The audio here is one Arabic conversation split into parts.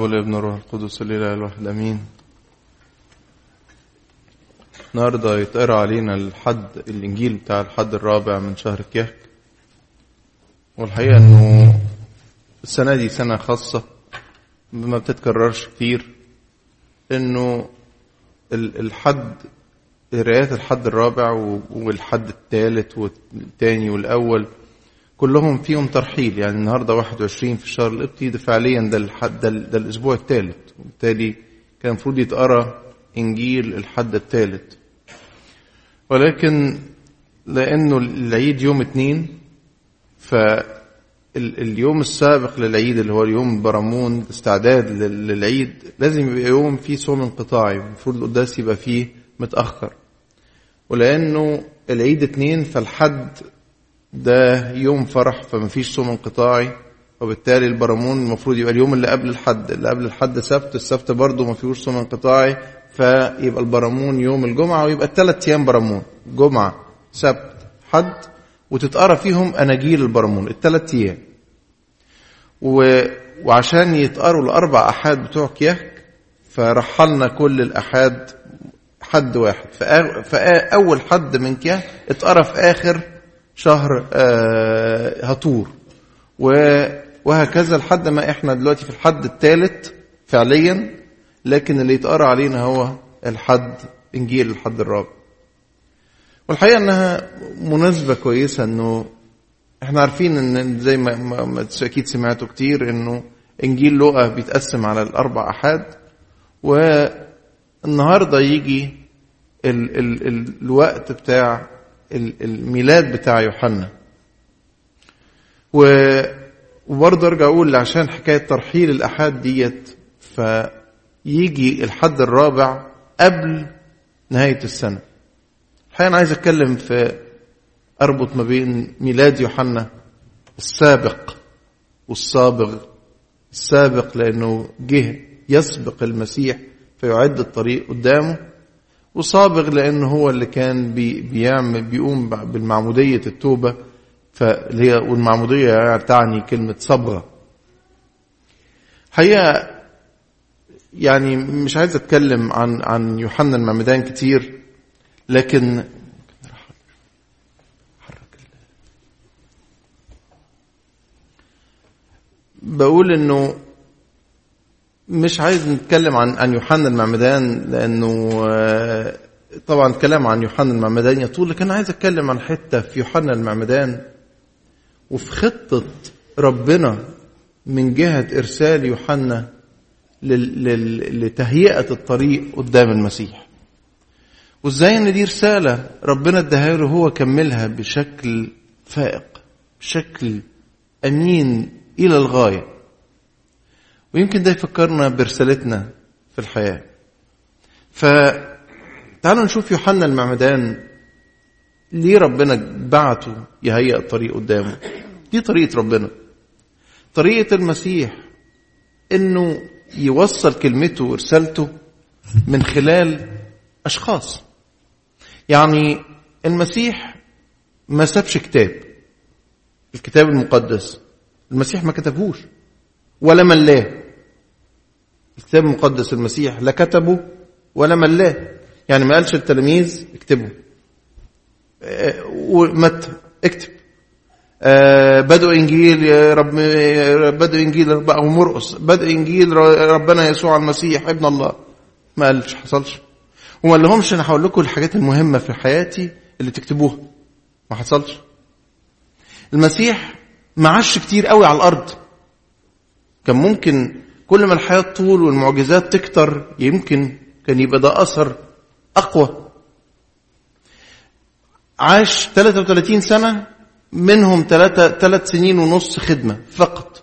والابن الروح القدس الاله الواحد آمين. النهارده يتقرأ علينا الحد الإنجيل بتاع الحد الرابع من شهر كيهك والحقيقة إنه السنة دي سنة خاصة ما بتتكررش كتير. ال- الحد قرايات الحد الرابع والحد الثالث والثاني والأول كلهم فيهم ترحيل يعني النهارده 21 في الشهر القبطي ده فعليا ده الحد ده, ده الأسبوع الثالث وبالتالي كان المفروض يتقرأ إنجيل الحد الثالث ولكن لأنه العيد يوم اثنين فاليوم السابق للعيد اللي هو اليوم البرامون استعداد لل- للعيد لازم يبقى يوم فيه صوم انقطاعي. المفروض القداس يبقى فيه متأخر. ولأنه العيد اتنين فالحد ده يوم فرح فمفيش صوم انقطاعي وبالتالي البرامون المفروض يبقى اليوم اللي قبل الحد اللي قبل الحد سبت السبت برضه ما فيهوش صوم انقطاعي فيبقى البرامون يوم الجمعة ويبقى الثلاث أيام برامون جمعة سبت حد وتتقرا فيهم أناجيل البرامون الثلاث أيام. و... وعشان يتقروا الأربع أحاد بتوع كيهك فرحلنا كل الأحاد حد واحد. فأ- فأول حد من كيهك اتقرا في آخر شهر آه، هطور و- وهكذا لحد ما إحنا دلوقتي في الحد الثالث فعليا لكن اللي يتقرأ علينا هو الحد إنجيل الحد الرابع. والحقيقة إنها مناسبة كويسة إنه إحنا عارفين إن زي ما, أكيد سمعتوا كتير إنه إنجيل لوقا بيتقسم على الأربع أحاد والنهاردة يجي ال ال ال الوقت بتاع الميلاد بتاع يوحنا. وبرضه أرجع أقول عشان حكاية ترحيل الأحاد ديت فيجي الحد الرابع قبل نهاية السنة. الحقيقة أنا عايز أتكلم في أربط ما بين ميلاد يوحنا السابق والصابغ. السابق لأنه جه يسبق المسيح فيعد الطريق قدامه. وصابغ لأنه هو اللي كان بي بيعمل بيقوم بالمعمودية التوبة فاللي هي والمعمودية يعني تعني كلمة صبغه حقيقة يعني مش عايز أتكلم عن عن يوحنا المعمدان كتير لكن بقول إنه مش عايز نتكلم عن عن يوحنا المعمدان لأنه آه، طبعا الكلام عن يوحنا المعمدان يطول لكن عايز أتكلم عن حتة في يوحنا المعمدان وفي خطة ربنا من جهة إرسال يوحنا لتهيئة الطريق قدام المسيح. وإزاي إن دي رسالة ربنا اداها له هو كملها بشكل فائق بشكل أمين إلى الغاية. ويمكن ده يفكرنا برسالتنا في الحياة. فتعالوا نشوف يوحنا المعمدان ليه ربنا بعته يهيئ الطريق قدامه؟ دي طريقة ربنا. طريقة المسيح إنه يوصل كلمته ورسالته من خلال أشخاص. يعني المسيح ما سابش كتاب الكتاب المقدس. المسيح ما كتبهوش. ولا ملاه. الكتاب المقدس المسيح. لا كتبه ولا ملاه. يعني ما قالش التلاميذ اكتبوا. آه، ومتى اكتب. آه، بدء إنجيل يا رب بدء إنجيل أو مرقس بدء إنجيل ربنا يسوع المسيح ابن الله. ما قالش حصلش. وما لهمش أنا هقول لكم الحاجات المهمة في حياتي اللي تكتبوها. ما حصلش. المسيح ما عاش كتير قوي على الأرض. كان ممكن كل ما الحياة طول والمعجزات تكتر يمكن كان يبقى ده أثر أقوى. عاش 33 سنة منهم ثلاثة ثلاث سنين ونص خدمة فقط.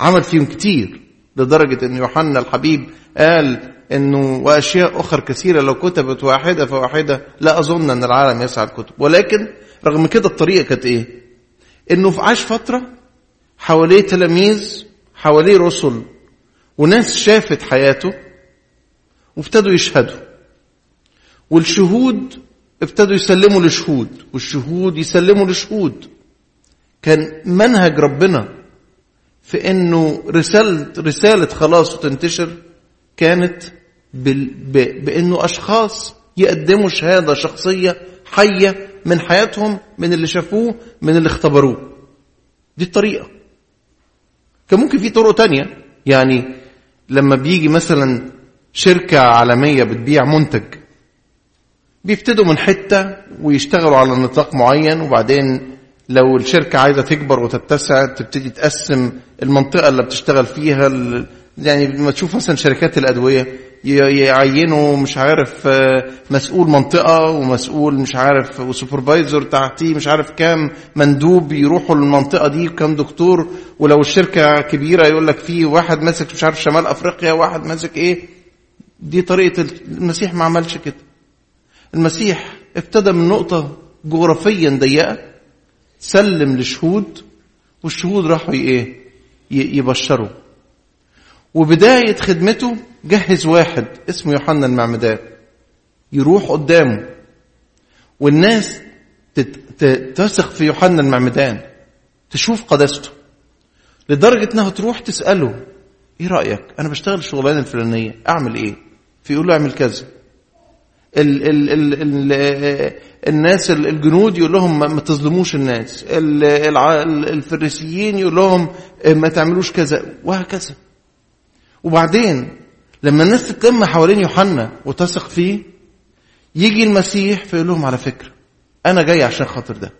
عمل فيهم كتير لدرجة أن يوحنا الحبيب قال أنه وأشياء أخرى كثيرة لو كتبت واحدة فواحدة لا أظن أن العالم يسعى الكتب. ولكن رغم كده الطريقة كانت إيه؟ أنه عاش فترة حواليه تلاميذ حواليه رسل وناس شافت حياته وابتدوا يشهدوا. والشهود ابتدوا يسلموا لشهود والشهود يسلموا لشهود. كان منهج ربنا في إنه رسالة رسالة خلاص وتنتشر كانت. بإنه أشخاص يقدموا شهادة شخصية حية من حياتهم من اللي شافوه من اللي اختبروه. دي الطريقة. كان ممكن في طرق تانية. يعني لما بيجي مثلا شركة عالمية بتبيع منتج بيبتدوا من حتة ويشتغلوا على نطاق معين وبعدين لو الشركة عايزة تكبر وتتسع تبتدي تقسم المنطقة اللي بتشتغل فيها يعني لما تشوف مثلا شركات الأدوية يعينوا مش عارف مسؤول منطقة ومسؤول مش عارف وسوبرفايزر تحتيه مش عارف كام مندوب يروحوا للمنطقة دي وكام دكتور. ولو الشركة كبيرة يقول لك في واحد ماسك مش عارف شمال أفريقيا واحد ماسك إيه؟ دي طريقة المسيح ما عملش كده. المسيح ابتدى من نقطة جغرافيا ضيقة سلم لشهود والشهود راحوا إيه؟ يبشروا. وبداية خدمته جهز واحد اسمه يوحنا المعمدان. يروح قدامه. والناس تثق في يوحنا المعمدان. تشوف قداسته. لدرجة انها تروح تسأله إيه رأيك؟ أنا بشتغل الشغلانة الفلانية أعمل إيه؟ فيقول له أعمل كذا. ال ال ال ال الناس الجنود يقول لهم ما تظلموش الناس. الفريسيين يقول لهم ما تعملوش كذا. وهكذا. وبعدين لما الناس تتلم حوالين يوحنا وتثق فيه يجي المسيح فيقول لهم على فكرة أنا جاي عشان خاطر ده.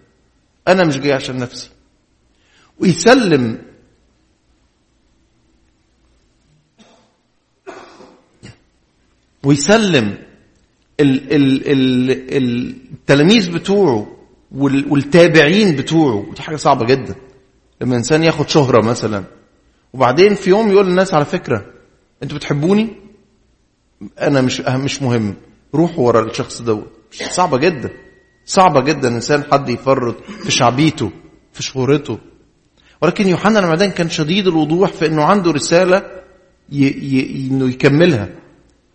أنا مش جاي عشان نفسي. ويسلم. ويسلم ال ال ال التلاميذ بتوعه والتابعين بتوعه. ودي حاجة صعبة جدا. لما إنسان ياخد شهرة مثلا. وبعدين في يوم يقول للناس على فكرة أنتوا بتحبوني؟ أنا مش مش مهم. روحوا ورا الشخص دوت صعبة جدا. صعبة جدا إنسان حد يفرط في شعبيته في شهرته. ولكن يوحنا المعدان كان شديد الوضوح في إنه عنده رسالة ي... ي... إنه يكملها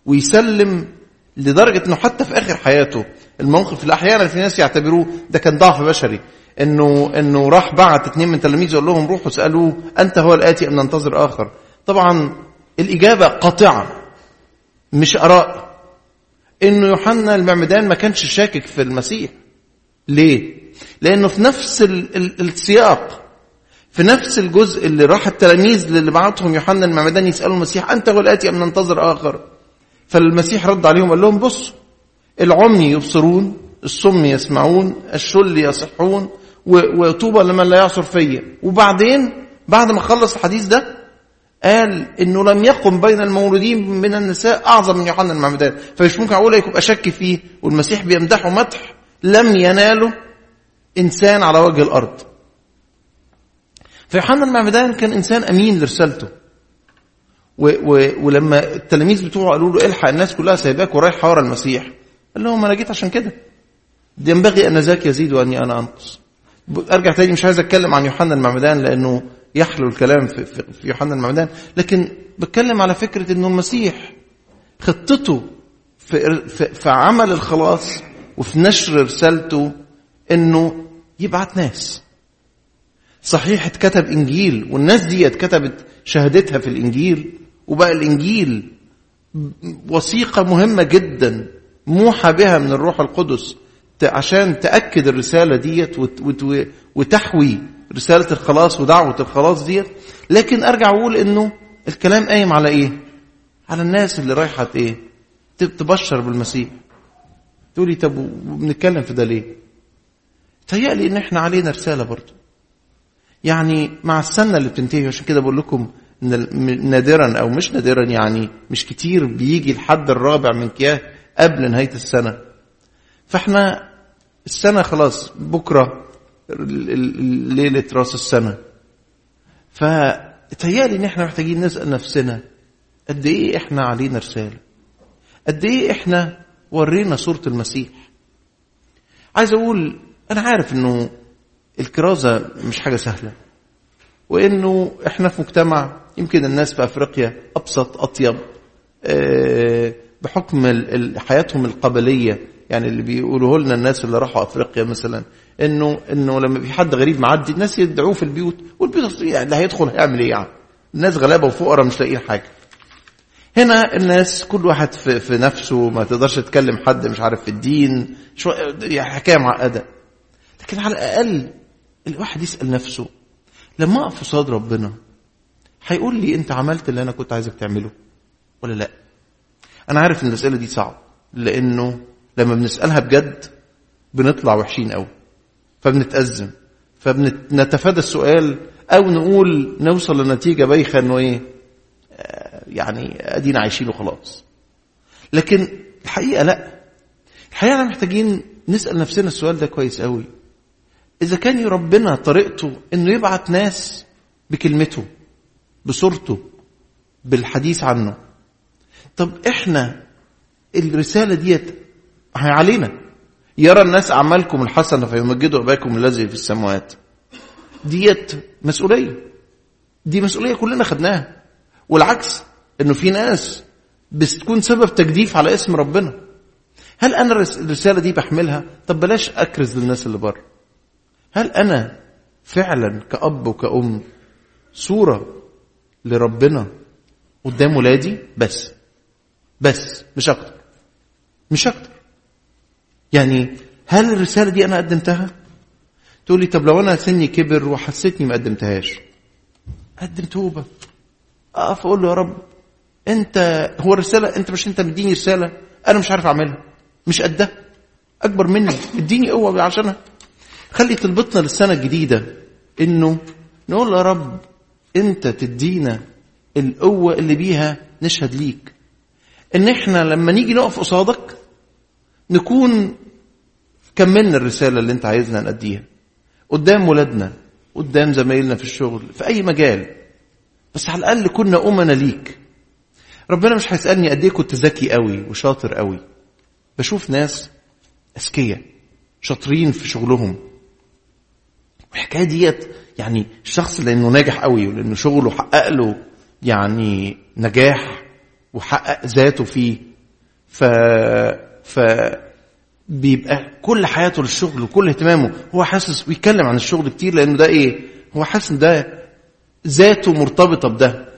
ويسلم لدرجة إنه حتى في آخر حياته الموقف اللي أحيانا في ناس يعتبروه ده كان ضعف بشري. إنه إنه راح بعت اثنين من تلاميذه يقول لهم روحوا اسالوه أنت هو الآتي أم ننتظر آخر؟ طبعا الإجابة قاطعة مش آراء. إنه يوحنا المعمدان ما كانش شاكك في المسيح. ليه؟ لأنه في نفس ال ال السياق في نفس الجزء اللي راح التلاميذ اللي بعتهم يوحنا المعمدان يسألوا المسيح أنت هو الاتي أم ننتظر آخر؟ فالمسيح رد عليهم قال لهم بصوا العمي يبصرون الصم يسمعون الشل يصحون وطوبى لمن لا يعصر فيا. وبعدين بعد ما خلص الحديث ده قال إنه لم يقم بين المولودين من النساء أعظم من يوحنا المعمدان فمش ممكن أقول يبقى شك فيه والمسيح بيمدحه مدح لم يناله إنسان على وجه الأرض. فيوحنا المعمدان كان إنسان أمين لرسالته. و و ولما التلاميذ بتوعه قالوا له إلحق الناس كلها سايباك ورايح ورا المسيح. قال لهم أنا جيت عشان كده. ينبغي أن ذاك يزيد وأني أنا أنقص. أرجع تاني مش عايز أتكلم عن يوحنا المعمدان لأنه يحلو الكلام في, يوحنا المعمدان لكن بتكلم على فكرة إنه المسيح خطته في, في, في عمل الخلاص وفي نشر رسالته إنه يبعت ناس. صحيح اتكتب إنجيل والناس دي اتكتبت شهادتها في الإنجيل وبقى الإنجيل وثيقة مهمة جدا موحى بها من الروح القدس عشان تأكد الرسالة ديت وتحوي رسالة الخلاص ودعوة الخلاص ديت لكن أرجع أقول إنه الكلام قايم على إيه؟ على الناس اللي رايحة إيه؟ تبشر بالمسيح تقولي طب وبنتكلم في ده ليه؟ تهيألي إن إحنا علينا رسالة برضه يعني مع السنة اللي بتنتهي عشان كده بقول لكم نادرا أو مش نادرا يعني مش كتير بيجي الحد الرابع من كياه قبل نهاية السنة فإحنا السنة خلاص بكرة ليلة رأس السنة فتهيألي إن إحنا محتاجين نسأل نفسنا قد إيه إحنا علينا رسالة؟ قد إيه إحنا ورينا صورة المسيح؟ عايز أقول أنا عارف إنه الكرازة مش حاجة سهلة وإنه إحنا في مجتمع يمكن الناس في أفريقيا أبسط أطيب بحكم حياتهم القبلية يعني اللي بيقولوه لنا الناس اللي راحوا أفريقيا مثلا إنه إنه لما في حد غريب معدي الناس يدعوه في البيوت والبيوت اللي هيدخل هيعمل إيه يعني؟ الناس غلابة وفقراء مش لاقيين حاجة. هنا الناس كل واحد في, في نفسه ما تقدرش تكلم حد مش عارف في الدين شو يعني حكاية معقدة. لكن على الأقل الواحد يسأل نفسه لما أقف قصاد ربنا هيقول لي أنت عملت اللي أنا كنت عايزك تعمله ولا لأ؟ أنا عارف إن الأسئلة دي صعبة لأنه لما بنسألها بجد بنطلع وحشين قوي فبنتأزم. فبنتفادى السؤال أو نقول نوصل لنتيجة بايخة إنه إيه؟ يعني أدينا عايشين وخلاص. لكن الحقيقة لأ. الحقيقة إحنا محتاجين نسأل نفسنا السؤال ده كويس قوي إذا كان ربنا طريقته إنه يبعت ناس بكلمته بصورته بالحديث عنه طب إحنا الرسالة ديت علينا؟ يرى الناس أعمالكم الحسنة فيمجدوا اباكم الذي في السماوات ديت مسؤولية. دي مسؤولية كلنا خدناها. والعكس إنه في ناس بتكون سبب تجديف على اسم ربنا. هل أنا الرسالة دي بحملها؟ طب بلاش أكرز للناس اللي بره. هل أنا فعلا كأب وكأم صورة لربنا قدام ولادي؟ بس. بس. مش أكتر. مش أكتر. يعني هل الرسالة دي أنا قدمتها؟ تقول لي طب لو أنا سني كبر وحسيتني ما قدمتهاش. قدم توبة. أقف أقول له يا رب أنت هو الرسالة؟ أنت مش أنت مديني رسالة؟ أنا مش عارف أعملها. مش قدها. أكبر مني. اديني قوة عشانها. خلي تربطنا للسنة الجديدة إنه نقول يا رب أنت تدينا القوة اللي بيها نشهد ليك. إن إحنا لما نيجي نقف قصادك نكون كملنا الرسالة اللي انت عايزنا نأديها. قدام ولادنا قدام زمايلنا في الشغل في أي مجال. بس على الأقل كنا أمنا ليك. ربنا مش هيسألني قد إيه كنت ذكي قوي وشاطر قوي. بشوف ناس أذكياء شاطرين في شغلهم. والحكاية ديت يعني الشخص لأنه ناجح قوي ولأنه شغله حقق له يعني نجاح وحقق ذاته فيه. ف ف بيبقى كل حياته للشغل وكل اهتمامه. هو حاسس بيتكلم عن الشغل كتير لأنه ده إيه؟ هو حاسس إن ده ذاته مرتبطة بده.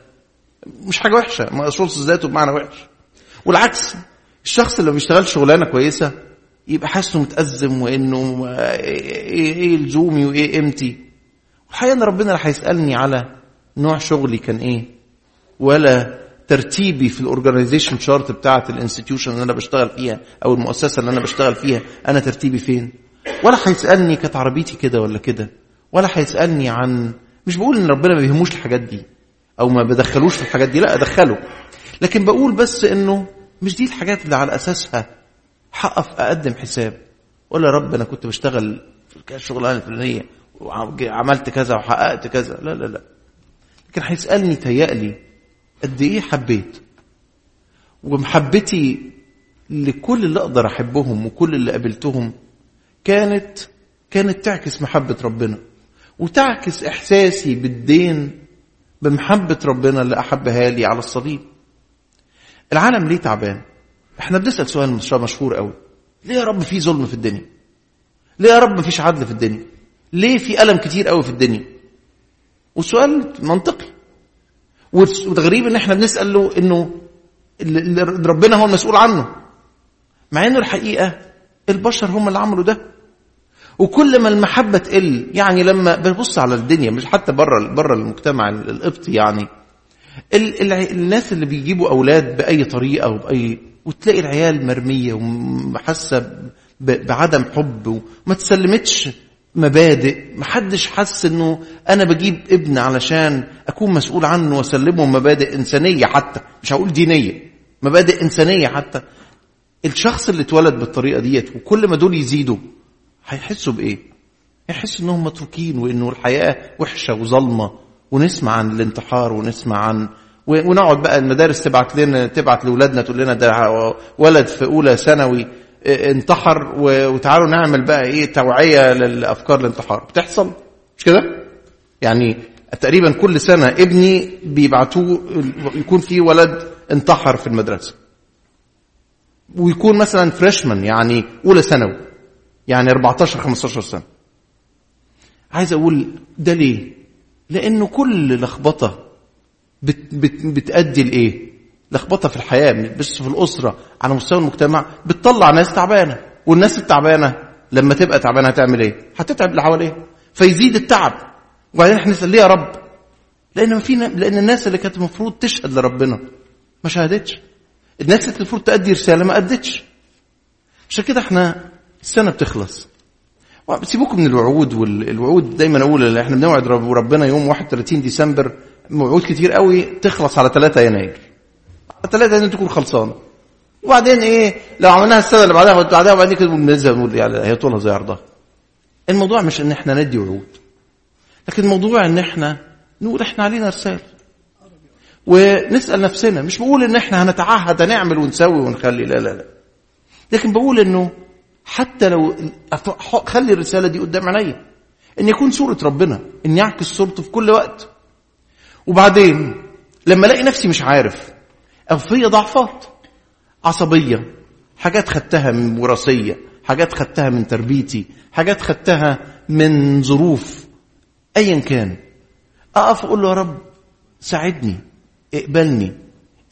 مش حاجة وحشة. ما اقصدش ذاته بمعنى وحش. والعكس الشخص اللي بيشتغل شغلانة كويسة يبقى حاسه متأزم وإنه إيه إيه لزومي وإيه قيمتي الحقيقة إن ربنا اللي هيسالني على نوع شغلي كان إيه؟ ولا ترتيبي في ال organization chart بتاعة ال institution اللي أنا بشتغل فيها أو المؤسسة اللي أنا بشتغل فيها أنا ترتيبي فين؟ ولا هيسألني كانت عربيتي كده ولا كده ولا هيسألني عن مش بقول إن ربنا ما بيهموش الحاجات دي أو ما بدخلوش في الحاجات دي لا أدخله. لكن بقول بس إنه مش دي الحاجات اللي على أساسها هقف أقدم حساب. ولا رب أنا كنت بشتغل في الشغلانه الفلانية وعملت كذا وحققت كذا. لا لا لا. لكن هيسألني تهيألي قد إيه حبيت. ومحبتي لكل اللي أقدر أحبهم وكل اللي قابلتهم كانت كانت تعكس محبة ربنا وتعكس إحساسي بالدين بمحبة ربنا اللي أحبها لي على الصليب. العالم ليه تعبان؟ إحنا بنسأل سؤال مشهور قوي. ليه يا رب في ظلم في الدنيا؟ ليه يا رب مفيش عدل في الدنيا؟ ليه في ألم كتير قوي في الدنيا؟ والسؤال منطقي. والغريب إن إحنا بنسأل له إنه ربنا هو المسؤول عنه. مع إنه الحقيقة البشر هم اللي عملوا ده. وكل ما المحبة تقل يعني لما ببص على الدنيا مش حتى بره بره المجتمع القبطي يعني ال ال الناس اللي بيجيبوا أولاد بأي طريقة وبأي وتلاقي العيال مرمية وحاسة بعدم حب وما تسلمتش. مبادئ. محدش حس إنه أنا بجيب ابن علشان أكون مسؤول عنه وأسلمه مبادئ إنسانية حتى. مش هقول دينية مبادئ إنسانية حتى. الشخص اللي اتولد بالطريقة ديت وكل ما دول يزيدوا هيحسوا بإيه؟ يحسوا إنهم متروكين وإنه الحياة وحشة وظلمة. ونسمع عن الانتحار ونسمع عن ونقعد بقى المدارس تبعت لنا تبعت لأولادنا تقول لنا ده ولد في أولى ثانوي. انتحر وتعالوا نعمل بقى إيه توعية للأفكار الانتحار. بتحصل؟ مش كده؟ يعني تقريبا كل سنة ابني بيبعتوه يكون في ولد انتحر في المدرسة. ويكون مثلا فريشمان يعني أولى ثانوي يعني 14 15 سنة. عايز أقول ده ليه؟ لأنه كل لخبطة بت بت بتأدي لإيه؟ لخبطه في الحياة مش في الأسرة على مستوى المجتمع بتطلع ناس تعبانة. والناس التعبانة لما تبقى تعبانة هتعمل إيه؟ هتتعب اللي حواليها. فيزيد التعب. وبعدين إحنا نسأل ليه يا رب؟ لأن في لأن الناس اللي كانت المفروض تشهد لربنا ما شهدتش. الناس اللي المفروض تأدي رسالة ما أدتش. عشان كده إحنا السنة بتخلص. سيبوكم من الوعود والوعود دايما أقول إحنا بنوعد ربنا يوم 31 ديسمبر. وعود كتير قوي تخلص على 3 يناير. 3 يناير تكون خلصانة. وبعدين إيه لو عملناها السنة اللي بعدها واللي بعدها وبعدين كده بننزل نقول يعني هي طولها زي عرضها. الموضوع مش إن إحنا ندي وعود لكن الموضوع إن إحنا نقول إحنا علينا رسالة. ونسأل نفسنا مش بقول إن إحنا هنتعهد هنعمل ونسوي ونخلي لا لا لا. لكن بقول إنه حتى لو خلي الرسالة دي قدام عينيا. إن يكون صورة ربنا إن يعكس صورته في كل وقت. وبعدين لما ألاقي نفسي مش عارف في ضعفات. عصبية. حاجات خدتها من وراثية. حاجات خدتها من تربيتي. حاجات خدتها من ظروف. ايا كان. أقف أقول له يا رب ساعدني. اقبلني.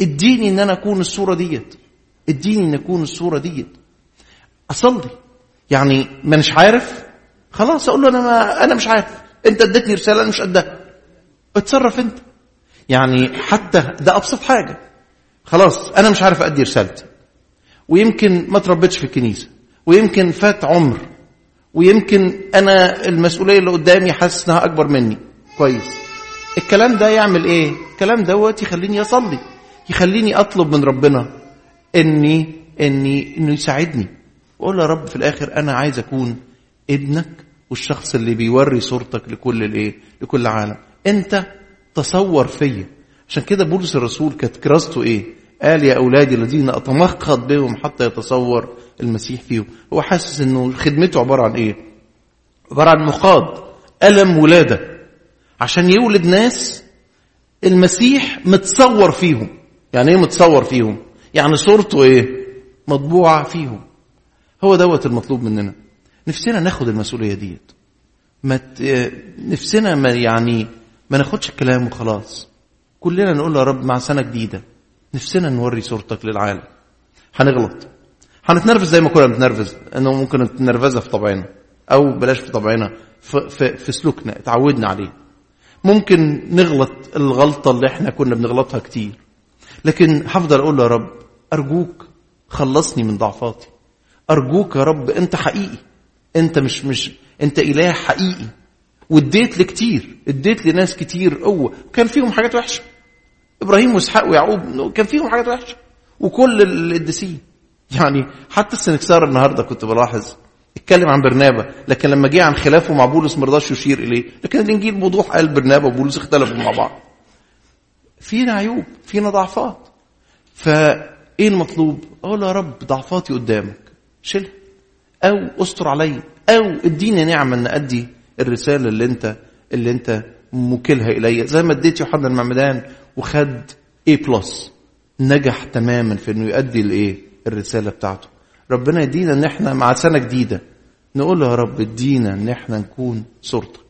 اديني إن أنا أكون الصورة ديت. اديني إن أكون الصورة ديت. أصلي. يعني ما مش عارف. خلاص أقول له أنا ما أنا مش عارف. أنت اديتني رسالة أنا مش قدها. اتصرف أنت. يعني حتى ده أبسط حاجة. خلاص أنا مش عارف أدي رسالتي. ويمكن ما تربيتش في الكنيسة ويمكن فات عمر ويمكن أنا المسؤولية اللي قدامي حاسس إنها أكبر مني. كويس. الكلام ده يعمل إيه؟ الكلام دوت يخليني أصلي يخليني أطلب من ربنا إني إني إنه يساعدني. وأقول يا رب في الآخر أنا عايز أكون ابنك والشخص اللي بيوري صورتك لكل الإيه؟ لكل عالم أنت تصور فيا عشان كده بولس الرسول كانت كراسته إيه؟ قال يا أولادي الذين اتمخض بهم حتى يتصور المسيح فيهم. هو حاسس إنه خدمته عبارة عن إيه؟ عبارة عن مخاض ألم ولادة. عشان يولد ناس المسيح متصور فيهم. يعني إيه متصور فيهم؟ يعني صورته إيه؟ مطبوعة فيهم. هو دوت المطلوب مننا. نفسنا ناخد المسؤولية ديت. ما ت... نفسنا ما يعني ما ناخدش الكلام وخلاص. كلنا نقول يا رب مع سنة جديدة نفسنا نوري صورتك للعالم. هنغلط. هنتنرفز زي ما كنا بنتنرفز إنه ممكن نتنرفزها في طبعنا أو بلاش في طبعنا في, في, في سلوكنا اتعودنا عليه. ممكن نغلط الغلطة اللي إحنا كنا بنغلطها كتير. لكن هفضل أقول يا رب أرجوك خلصني من ضعفاتي. أرجوك يا رب أنت حقيقي. أنت مش مش أنت إله حقيقي. واديت لكتير اديت لناس كتير قوة. كان فيهم حاجات وحشة. إبراهيم وإسحاق ويعقوب كان فيهم حاجات وحشة. وكل القديسين يعني حتى السنكسار النهارده كنت بلاحظ اتكلم عن برنابا لكن لما جه عن خلافه مع بولس ما رضاش يشير إليه. لكن الانجيل بوضوح قال برنابا وبولس اختلفوا مع بعض. فينا عيوب فينا ضعفات. فإيه المطلوب؟ أقول يا رب ضعفاتي قدامك. شيلها. أو استر عليا. أو اديني نعمة إن أدي الرسالة اللي أنت اللي أنت موكلها الي زي ما اديت يوحنا المعمدان وخد إيليا اللي نجح تماما في إنه يؤدي الايه الرسالة بتاعته. ربنا يدينا إن إحنا مع سنة جديدة. نقول له يا رب ادينا إن إحنا نكون صورتك.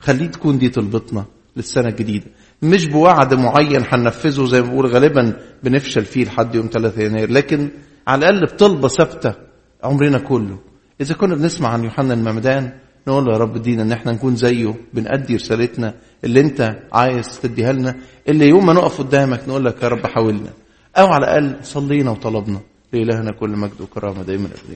خليه تكون دي طلبتنا للسنة الجديدة. مش بوعد معين هننفذه زي ما بقول غالبا بنفشل فيه لحد يوم 3 يناير. لكن على الأقل بطلبة ثابتة عمرنا كله. إذا كنا بنسمع عن يوحنا المعمدان نقول له يا رب ادينا إن إحنا نكون زيه بنأدي رسالتنا اللي انت عايز تديها لنا اللي يوم ما نقف قدامك نقول لك يا رب حاولنا. أو على الأقل صلينا وطلبنا. لإلهنا كل مجد وكرامة دايما. ابدا